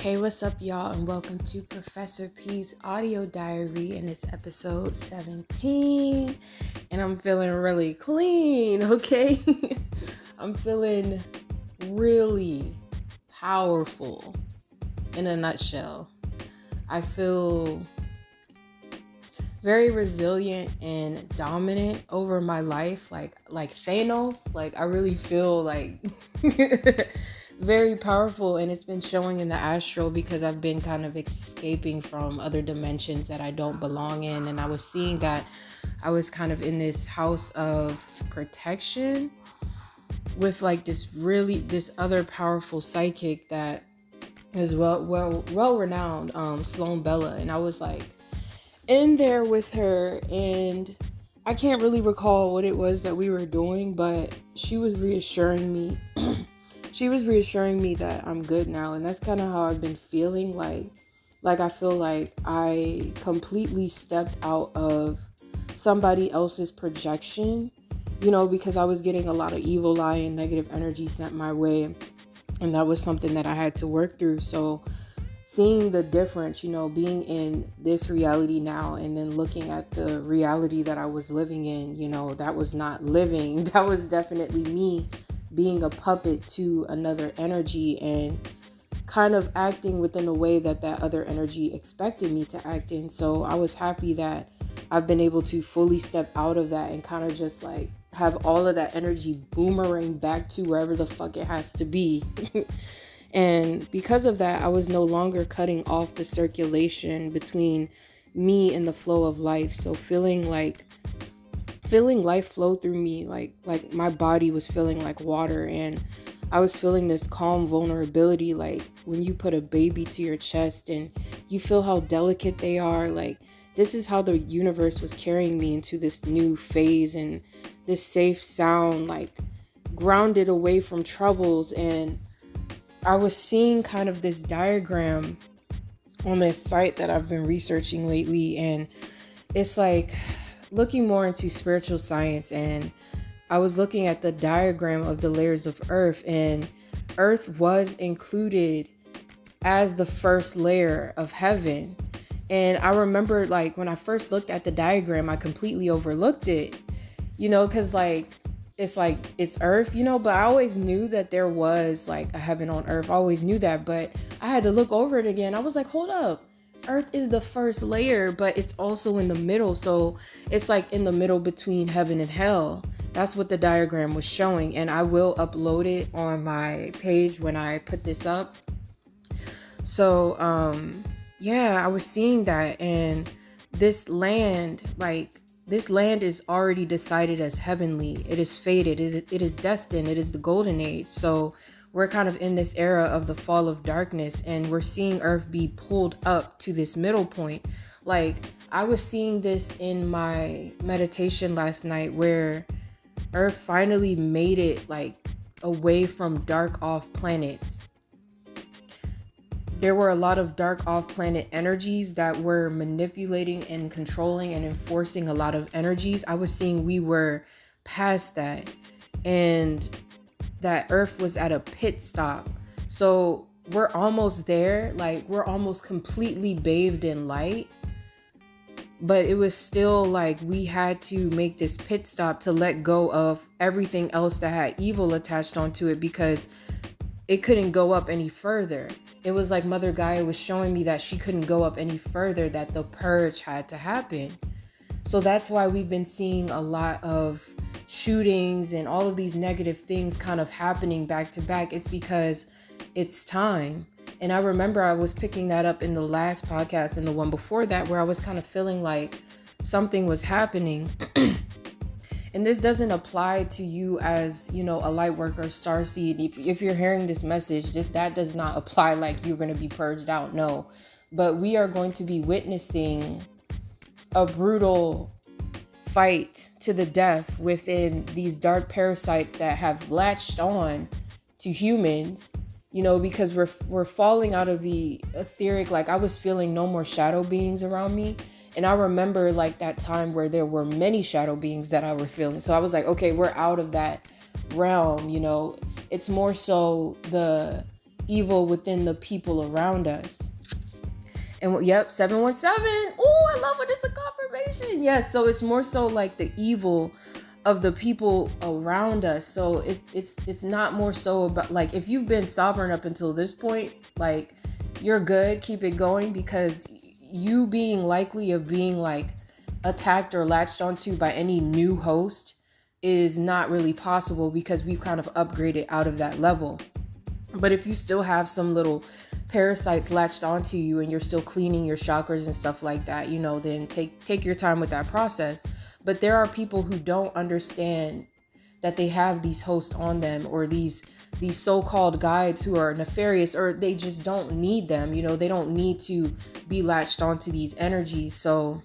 Hey, what's up, y'all, and welcome to Professor P's audio diary, and it's episode 17. And I'm feeling really clean, okay? I'm feeling really powerful in a nutshell. I feel very resilient and dominant over my life like like Thanos like I really feel like very powerful and it's been showing in the astral because I've been kind of escaping from other dimensions that I don't belong in. And I was seeing that I was kind of in this house of protection with like this really this other powerful psychic that is well well well renowned um Sloan Bella. And I was like in there with her and I can't really recall what it was that we were doing but she was reassuring me she was reassuring me that I'm good now and that's kind of how I've been feeling like like I feel like I completely stepped out of somebody else's projection you know because I was getting a lot of evil eye and negative energy sent my way and that was something that I had to work through so seeing the difference, you know, being in this reality now and then looking at the reality that I was living in, you know, that was not living. That was definitely me being a puppet to another energy and kind of acting within a way that that other energy expected me to act in. So I was happy that I've been able to fully step out of that and kind of just like have all of that energy boomerang back to wherever the fuck it has to be. and because of that, I was no longer cutting off the circulation between me and the flow of life. So feeling like feeling life flow through me like like my body was feeling like water and I was feeling this calm vulnerability like when you put a baby to your chest and you feel how delicate they are like this is how the universe was carrying me into this new phase and this safe sound like grounded away from troubles. And I was seeing kind of this diagram on this site that I've been researching lately and it's like looking more into spiritual science and I was looking at the diagram of the layers of earth and earth was included as the first layer of heaven. And I remember like when I first looked at the diagram, I completely overlooked it. You know, cuz like it's like it's earth, you know, but I always knew that there was like a heaven on earth. I always knew that, but I had to look over it again. I was like, "Hold up Earth is the first layer, but it's also in the middle. So it's like in the middle between heaven and hell. That's what the diagram was showing. And I will upload it on my page when I put this up. So, um, yeah, I was seeing that. And this land, like, this land is already decided as heavenly. It is fated. It is destined. It is the golden age. So we're kind of in this era of the fall of darkness and we're seeing earth be pulled up to this middle point. Like i was seeing this in my meditation last night where earth finally made it like away from dark off planets. There were a lot of dark off planet energies that were manipulating and controlling and enforcing a lot of energies. I was seeing we were past that. And that Earth was at a pit stop. So we're almost there. Like we're almost completely bathed in light. But it was still like we had to make this pit stop to let go of everything else that had evil attached onto it because it couldn't go up any further. It was like Mother Gaia was showing me that she couldn't go up any further, that the purge had to happen. So that's why we've been seeing a lot of shootings and all of these negative things kind of happening back to back, it's because it's time. And I remember I was picking that up in the last podcast and the one before that, where I was kind of feeling like something was happening. and this doesn't apply to you as you know a light worker star seed if, if you're hearing this message this that does not apply like you're going to be purged out no but we are going to be witnessing a brutal fight to the death within these dark parasites that have latched on to humans you know because we're we're falling out of the etheric like i was feeling no more shadow beings around me. And i remember like that time where there were many shadow beings that i were feeling. So i was like okay we're out of that realm you know. It's more so the evil within the people around us. And yep, 717. Oh, I love it. It's a confirmation. Yes, so it's more so like the evil of the people around us. So it's it's it's not more so about like if you've been sovereign up until this point, like you're good, keep it going because you being likely of being like attacked or latched onto by any new host is not really possible because we've kind of upgraded out of that level. But if you still have some little parasites latched onto you and you're still cleaning your chakras and stuff like that, you know, then take take your time with that process. But there are people who don't understand that they have these hosts on them or these these so-called guides who are nefarious or they just don't need them, you know, they don't need to be latched onto these energies. So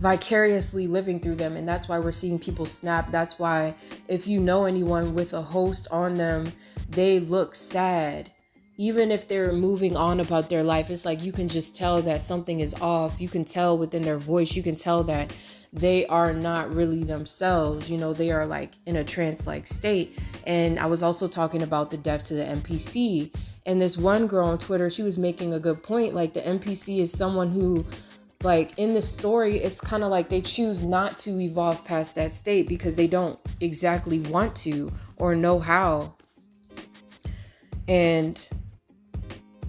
vicariously living through them and that's why we're seeing people snap that's why if you know anyone with a host on them they look sad. Even if they're moving on about their life it's like you can just tell that something is off. You can tell within their voice you can tell that they are not really themselves. You know they are like in a trance like state. And i was also talking about the death to the npc and this one girl on twitter she was making a good point like the npc is someone who like in the story it's kind of like they choose not to evolve past that state because they don't exactly want to or know how and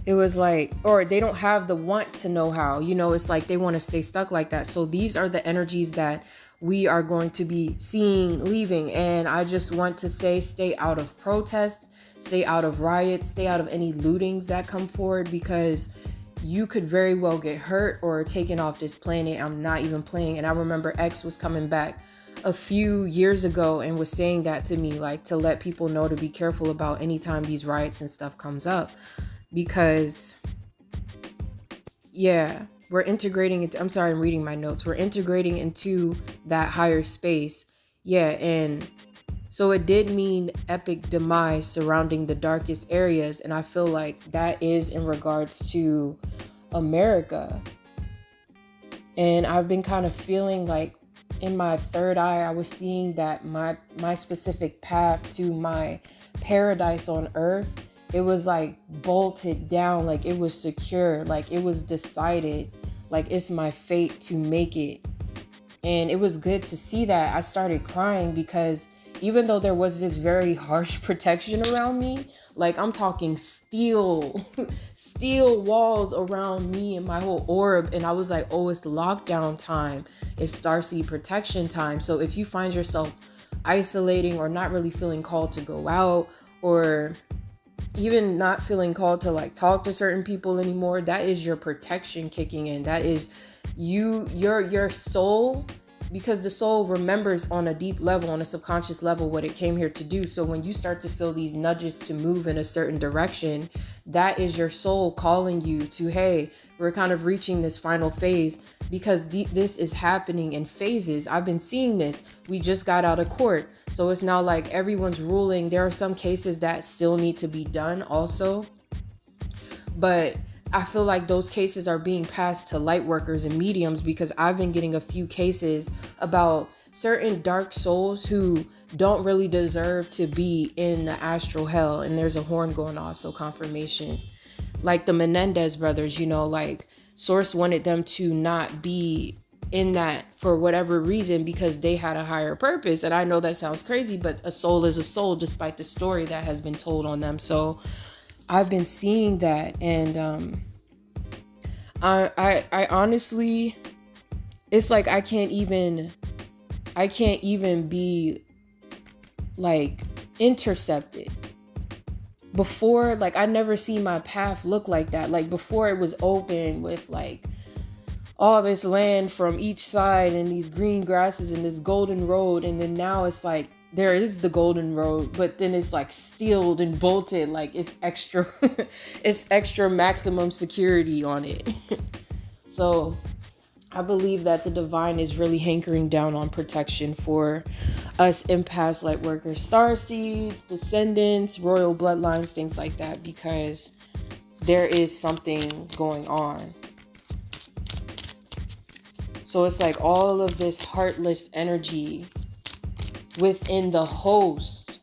it was like or they don't have the want to know how you know it's like they want to stay stuck like that so these are the energies that we are going to be seeing leaving and i just want to say stay out of protest stay out of riots stay out of any lootings that come forward because you could very well get hurt or taken off this planet. I'm not even playing. And I remember X was coming back a few years ago and was saying that to me, like to let people know to be careful about anytime these riots and stuff comes up. Because, yeah, we're integrating it. I'm sorry, I'm reading my notes. We're integrating into that higher space. Yeah, and so it did mean epic demise surrounding the darkest areas. And I feel like that is in regards to America. And I've been kind of feeling like in my third eye, I was seeing that my my specific path to my paradise on earth, it was like bolted down, like it was secure, like it was decided, like it's my fate to make it. And it was good to see that. I started crying because even though there was this very harsh protection around me, like I'm talking steel, steel walls around me and my whole orb, and I was like, oh, it's lockdown time, it's starseed protection time. So if you find yourself isolating or not really feeling called to go out or even not feeling called to like talk to certain people anymore that is your protection kicking in that is you your your soul because the soul remembers on a deep level, on a subconscious level, what it came here to do. So when you start to feel these nudges to move in a certain direction, that is your soul calling you to, hey, we're kind of reaching this final phase because th- this is happening in phases. I've been seeing this. We just got out of court. So it's now like everyone's ruling. There are some cases that still need to be done also. But I feel like those cases are being passed to light workers and mediums because I've been getting a few cases about certain dark souls who don't really deserve to be in the astral hell. And there's a horn going off, so confirmation. Like the Menendez brothers, you know, like Source wanted them to not be in that for whatever reason because they had a higher purpose. And I know that sounds crazy, but a soul is a soul despite the story that has been told on them. So I've been seeing that, and um, I, I, I honestly, it's like I can't even, I can't even be like intercepted. Before, like I never see my path look like that. Like before, it was open with like all this land from each side and these green grasses and this golden road, and then now it's like there is the golden road but then it's like steeled and bolted like it's extra it's extra maximum security on it. So i believe that the divine is really hankering down on protection for us empaths light workers star seeds descendants royal bloodlines things like that because there is something going on. So it's like all of this heartless energy within the host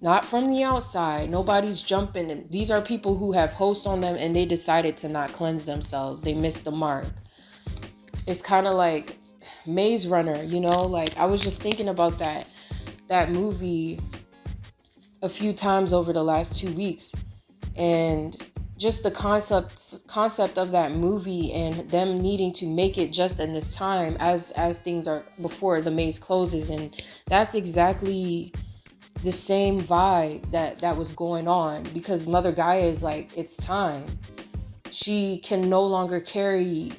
not from the outside. Nobody's jumping. These are people who have host on them and they decided to not cleanse themselves. They missed the mark. It's kind of like Maze Runner, you know? Like I was just thinking about that that movie a few times over the last 2 weeks. And just the concept concept of that movie and them needing to make it just in this time as as things are before the maze closes and that's exactly the same vibe that that was going on because Mother Gaia is like it's time. She can no longer carry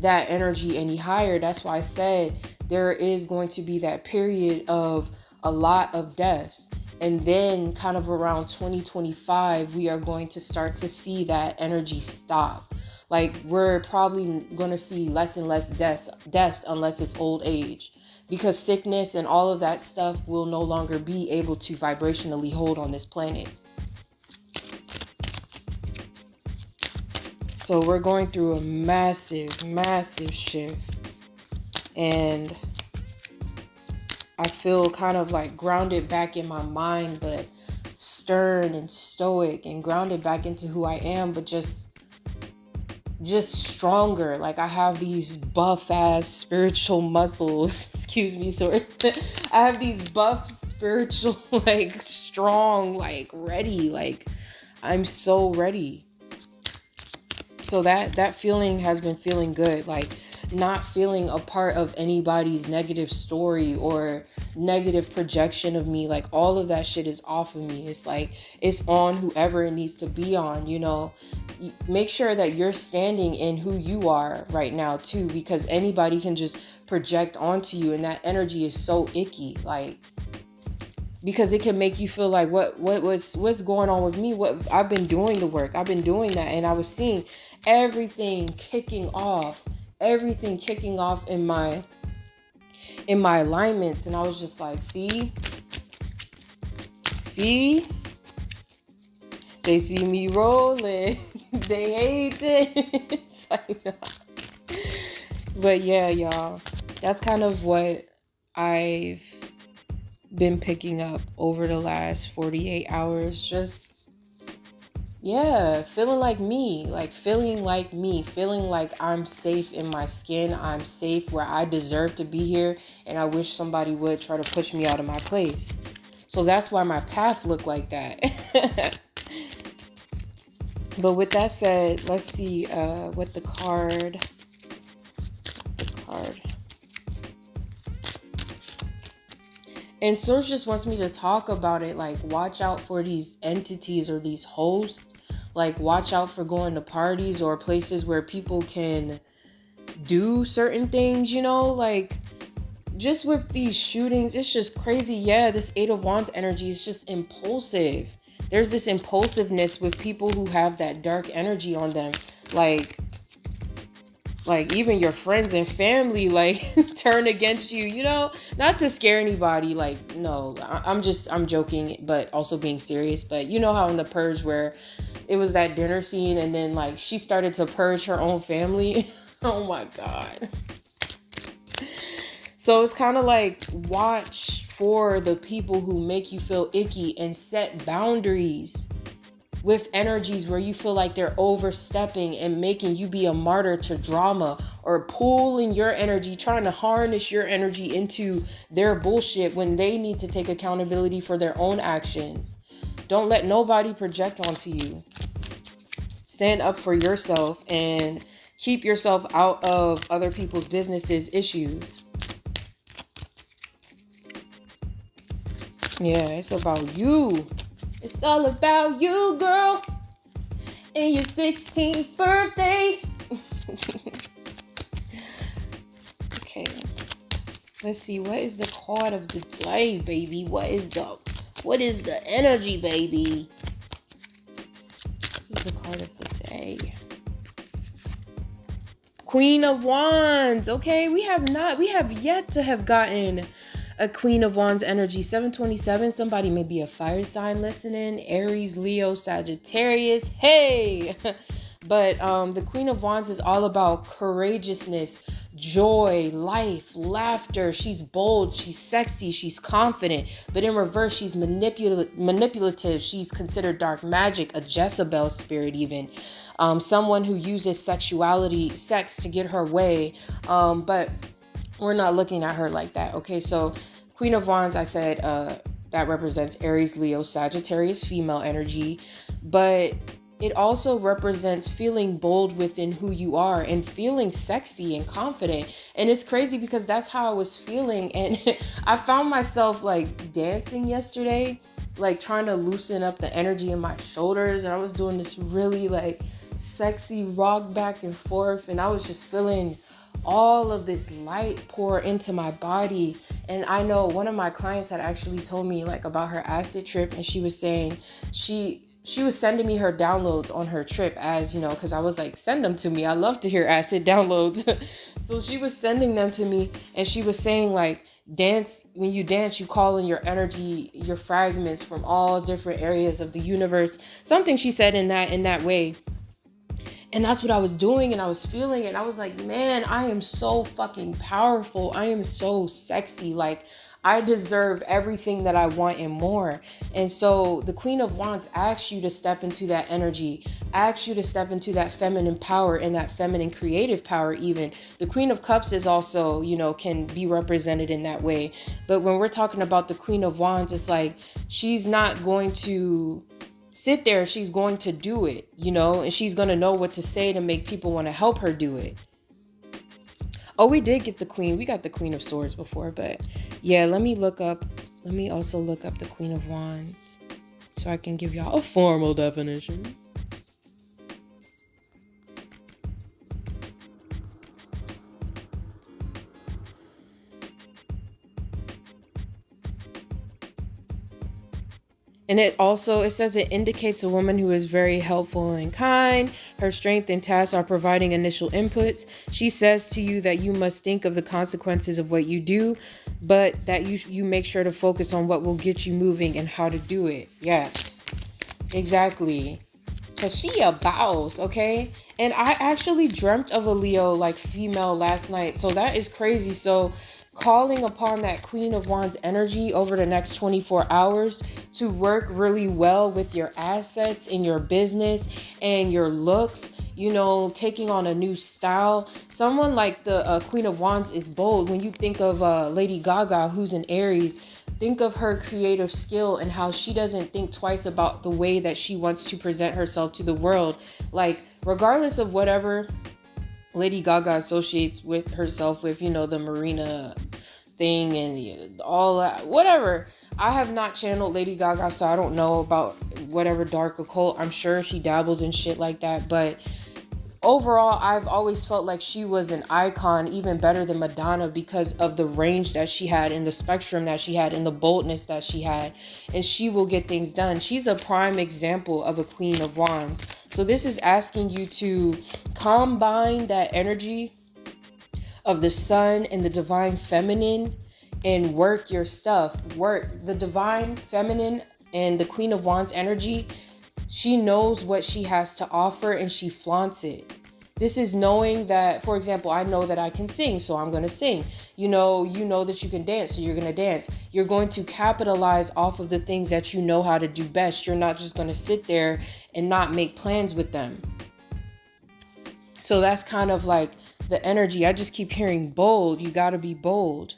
that energy any higher. That's why I said there is going to be that period of a lot of deaths. And then, kind of around 2025, we are going to start to see that energy stop. Like, we're probably going to see less and less deaths, deaths unless it's old age because sickness and all of that stuff will no longer be able to vibrationally hold on this planet. So we're going through a massive, massive shift. And I feel kind of like grounded back in my mind, but stern and stoic and grounded back into who I am, but just just stronger. Like I have these buff ass spiritual muscles excuse me, sorry. I have these buff, spiritual, like strong, like ready. Like I'm so ready. So that that feeling has been feeling good. Like not feeling a part of anybody's negative story or negative projection of me like all of that shit is off of me. It's like it's on whoever it needs to be on you know? Make sure that you're standing in who you are right now too because anybody can just project onto you and that energy is so icky like because it can make you feel like what what was what's going on with me? What I've been doing the work. I've been doing that and I was seeing everything kicking off everything kicking off in my in my alignments. And I was just like see see they see me rolling. They hate it but yeah y'all that's kind of what I've been picking up over the last 48 hours. Just, yeah, feeling like me, like feeling like me, feeling like I'm safe in my skin. I'm safe where I deserve to be here, and I wish somebody would try to push me out of my place. So that's why my path looked like that. but with that said, let's see uh, what the card. The card. and Source just wants me to talk about it. Like, watch out for these entities or these hosts. Like, watch out for going to parties or places where people can do certain things, you know? Like, just with these shootings, it's just crazy. Yeah, this Eight of Wands energy is just impulsive. There's this impulsiveness with people who have that dark energy on them. Like, like even your friends and family like turn against you you know? Not to scare anybody like no i'm just i'm joking but also being serious. But you know how in the purge where it was that dinner scene and then like she started to purge her own family? Oh my god. So it's kind of like watch for the people who make you feel icky and set boundaries with energies where you feel like they're overstepping and making you be a martyr to drama or pulling your energy, trying to harness your energy into their bullshit when they need to take accountability for their own actions. Don't let nobody project onto you. Stand up for yourself and keep yourself out of other people's businesses, issues. Yeah, it's about you. It's all about you, girl, and your 16th birthday. okay, let's see. What is the card of the day, baby? What is the what is the energy, baby? This is the card of the day. Queen of Wands. Okay, we have not, we have yet to have gotten a Queen of Wands energy. 727, somebody may be a fire sign listening. Aries, Leo, Sagittarius. Hey! but um, the Queen of Wands is all about courageousness, joy, life, laughter. She's bold, she's sexy, she's confident. But in reverse, she's manipul- manipulative. She's considered dark magic, a Jezebel spirit, even. Um, someone who uses sexuality, sex to get her way. Um, but we're not looking at her like that. Okay, so Queen of Wands, I said, uh, that represents Aries, Leo, Sagittarius, female energy. But it also represents feeling bold within who you are and feeling sexy and confident. And it's crazy because that's how I was feeling. And I found myself like dancing yesterday, like trying to loosen up the energy in my shoulders. And I was doing this really like sexy rock back and forth. And I was just feeling all of this light pour into my body. And I know one of my clients had actually told me like about her acid trip, and she was saying she she was sending me her downloads on her trip as you know because i was like send them to me. I love to hear acid downloads. So she was sending them to me and she was saying like dance when you dance you call in your energy your fragments from all different areas of the universe. Something she said in that in that way and that's what i was doing and i was feeling and i was like man i am so fucking powerful i am so sexy like I deserve everything that I want and more. And so the Queen of Wands asks you to step into that energy, asks you to step into that feminine power and that feminine creative power, even. The Queen of Cups is also, you know, can be represented in that way. But when we're talking about the Queen of Wands, it's like she's not going to sit there, she's going to do it, you know, and she's going to know what to say to make people want to help her do it. Oh, we did get the queen. We got the queen of swords before, but yeah, let me look up. Let me also look up the queen of wands so I can give y'all a formal definition. And it also it says it indicates a woman who is very helpful and kind. Her strength and tasks are providing initial inputs. She says to you that you must think of the consequences of what you do, but that you you make sure to focus on what will get you moving and how to do it. Yes. Exactly. Cause she a boss, okay? And I actually dreamt of a Leo like female last night. So that is crazy. So calling upon that Queen of Wands energy over the next 24 hours to work really well with your assets in your business and your looks, you know, taking on a new style. Someone like the uh, Queen of Wands is bold. When you think of uh, Lady Gaga, who's an Aries, think of her creative skill and how she doesn't think twice about the way that she wants to present herself to the world. Like, regardless of whatever Lady Gaga associates with herself with, you know, the Marina thing and all that, whatever. I have not channeled Lady Gaga, so I don't know about whatever dark occult. I'm sure she dabbles in shit like that, but overall, I've always felt like she was an icon, even better than Madonna, because of the range that she had and the spectrum that she had and the boldness that she had. And she will get things done. She's a prime example of a queen of wands. So, this is asking you to combine that energy of the sun and the divine feminine and work your stuff. Work the divine feminine and the queen of wands energy she knows what she has to offer and she flaunts it. This is knowing that, for example, I know that I can sing, so I'm going to sing. You know, you know that you can dance, so you're going to dance. You're going to capitalize off of the things that you know how to do best. You're not just going to sit there and not make plans with them. So that's kind of like the energy. I just keep hearing bold. You got to be bold.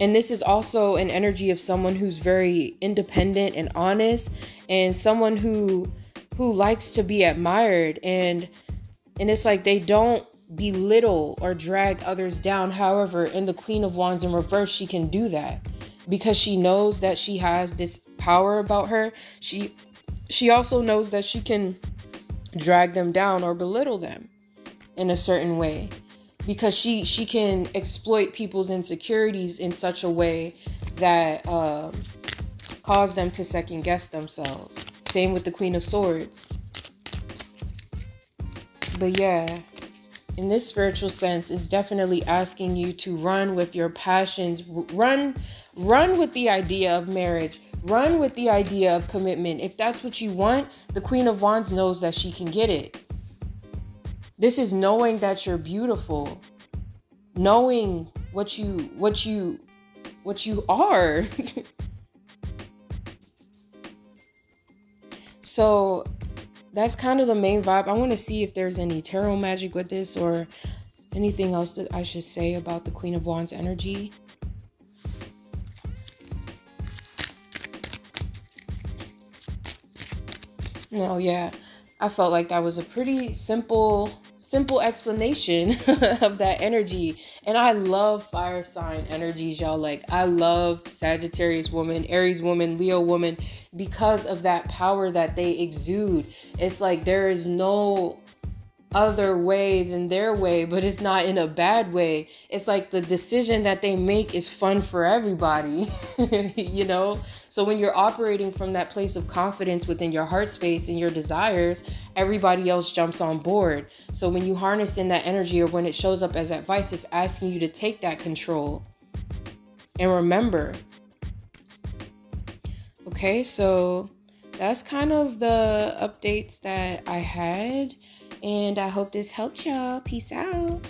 And this is also an energy of someone who's very independent and honest and someone who who likes to be admired and and it's like they don't belittle or drag others down. However, in the Queen of Wands in reverse, she can do that because she knows that she has this power about her. She she also knows that she can drag them down or belittle them in a certain way because she she can exploit people's insecurities in such a way that um, cause them to second guess themselves. Same with the Queen of Swords. But yeah, in this spiritual sense, is definitely asking you to run with your passions, run, run with the idea of marriage, run with the idea of commitment. If that's what you want, the Queen of Wands knows that she can get it This is knowing that you're beautiful. Knowing what you what you what you are. so that's kind of the main vibe. I want to see if there's any tarot magic with this or anything else that I should say about the Queen of Wands energy. No, yeah. I felt like that was a pretty simple simple explanation of that energy. And I love fire sign energies, y'all. Like I love Sagittarius woman, Aries woman, Leo woman because of that power that they exude. It's like there is no other way than their way, but it's not in a bad way. It's like the decision that they make is fun for everybody, you know? So when you're operating from that place of confidence within your heart space and your desires, everybody else jumps on board. So when you harness in that energy or when it shows up as advice, it's asking you to take that control. And remember, okay, so that's kind of the updates that I had. And I hope this helped y'all. Peace out.